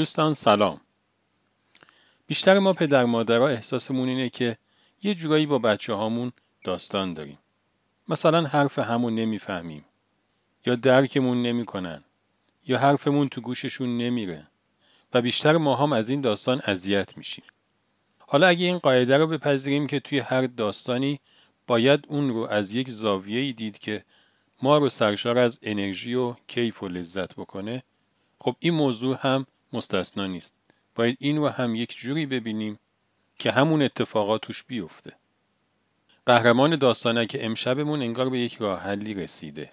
دوستان سلام. بیشتر ما پدر مادرها احساسمون اینه که یه جورایی با بچه هامون داستان داریم. مثلا حرف همون نمی‌فهمیم یا درکمون نمی‌کنن یا حرفمون تو گوششون نمیره و بیشتر ما هم از این داستان اذیت میشیم. حالا اگه این قاعده رو بپذیریم که توی هر داستانی باید اون رو از یک زاویه دید که ما رو سرشار از انرژی و کیف و لذت بکنه خب این موضوع هم مستثنا نیست. باید این رو هم یک جوری ببینیم که همون اتفاقات توش بیفته. قهرمان داستانک امشبمون انگار به یک راه حلی رسیده.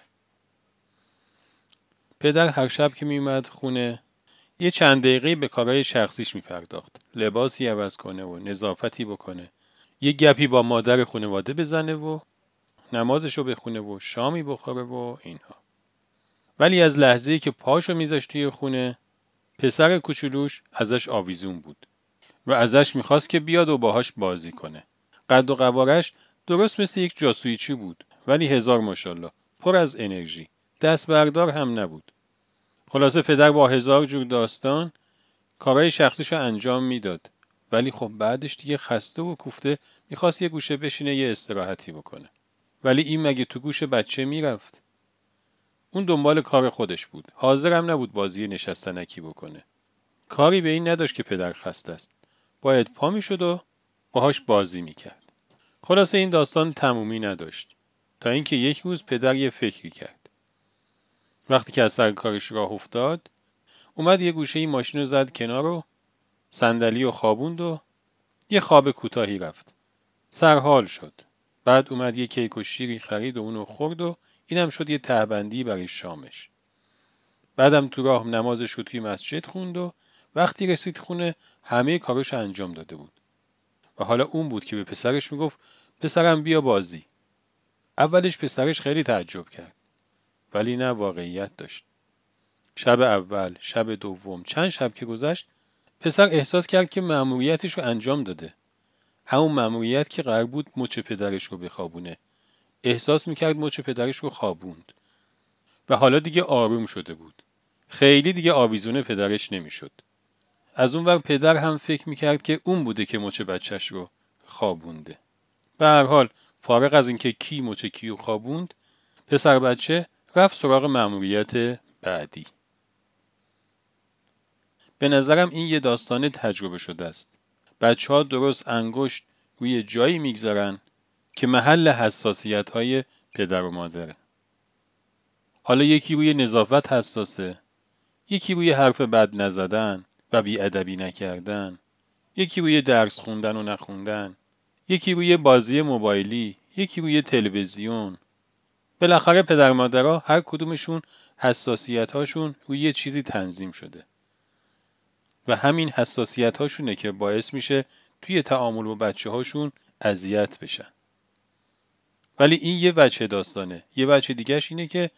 پدر هر شب که میومد خونه یه چند دقیقه به کارهای شخصیش میپرداخت. لباسی عوض کنه و نظافتی بکنه. یه گپی با مادر خانواده بزنه و نمازشو بخونه و شامی بخوره و اینها. ولی از لحظه که پاشو میذاشت توی خونه پسر کوچولوش ازش آویزون بود و ازش می‌خواست که بیاد و باهاش بازی کنه. قد و قوارش درست مثل یک جاسویچی بود ولی هزار ماشالله پر از انرژی. دست بردار هم نبود. خلاصه پدر با هزار جور داستان کارهای شخصیشو انجام می‌داد. ولی خب بعدش دیگه خسته و کوفته می‌خواست یه گوشه بشینه یه استراحتی بکنه. ولی این مگه تو گوش بچه می‌رفت؟ اون دنبال کار خودش بود. حاضرم نبود بازی نشستنکی بکنه. کاری به این نداشت که پدر خسته است. باید پا می‌شد و باهاش بازی می‌کرد. خلاصه این داستان تمومی نداشت. تا اینکه یک روز پدر یه فکری کرد. وقتی که از سر کارش راه افتاد اومد یه گوشه این ماشین رو زد کنار و صندلی و خوابوند و یه خواب کوتاهی رفت. سرحال شد. بعد اومد یه کیک و شیری خرید و اونو خورد و اینم شد یه تهبندی برای شامش. بعدم تو راه نمازش رو توی مسجد خوند و وقتی رسید خونه همه کارش انجام داده بود. و حالا اون بود که به پسرش می‌گفت پسرم بیا بازی. اولش پسرش خیلی تعجب کرد ولی نه واقعیت داشت. شب اول شب دوم چند شب که گذشت پسر احساس کرد که مأموریتش رو انجام داده. همون مأموریت که قرار بود مچ پدرش رو بخوابونه. احساس می‌کرد مچ پدرش رو خوابوند. و حالا دیگه آروم شده بود. خیلی دیگه آویزون پدرش نمی‌شد. از اون ور پدر هم فکر می‌کرد که اون بوده که مچ بچهش رو خوابونده. به هر حال فارغ از اینکه کی مچ کیو خوابوند پسر بچه رفت سراغ مأموریت بعدی. به نظرم این یه داستان تجربه شده است. بچه ها درست انگشت روی جایی می‌گذارن که محل حساسیت های پدر و مادره. حالا یکی روی نظافت حساسه یکی روی حرف بد نزدن و بیادبی نکردن یکی روی درس خوندن و نخوندن یکی روی بازی موبایلی یکی روی تلویزیون. بالاخره پدر مادرها هر کدومشون حساسیت هاشون روی یه چیزی تنظیم شده. و همین حساسیت هاشونه که باعث میشه توی تعامل با بچه هاشون اذیت بشن. ولی این یه بچه داستانه. یه بچه دیگهش اینه که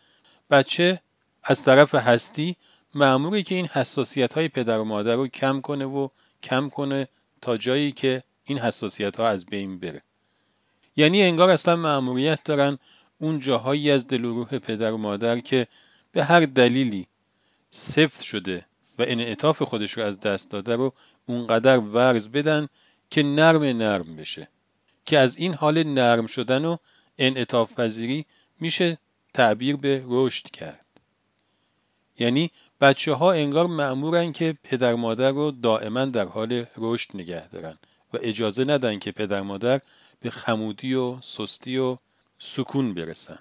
بچه از طرف هستی معموره که این حساسیت های پدر و مادر رو کم کنه و کم کنه تا جایی که این حساسیت ها از بین بره. یعنی انگار اصلا معموریت دارن اون جاهایی از دل و روح پدر و مادر که به هر دلیلی سفت شده و انعطاف خودش رو از دست داده رو اونقدر ورز بدن که نرم نرم بشه. که از این حال نرم شدن و انعطاف پذیری میشه تعبیر به رشد کرد. یعنی بچه ها انگار معمورن که پدر مادر رو دائما در حال رشد نگه دارن و اجازه ندن که پدر مادر به خمودی و سستی و سکون برسن.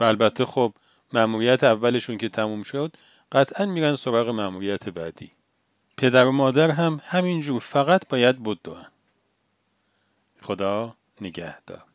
و البته خب معمولیت اولشون که تموم شد قطعا میرن سراغ معمولیت بعدی. پدر و مادر هم همینجور فقط باید بدوان خدا نگهدار.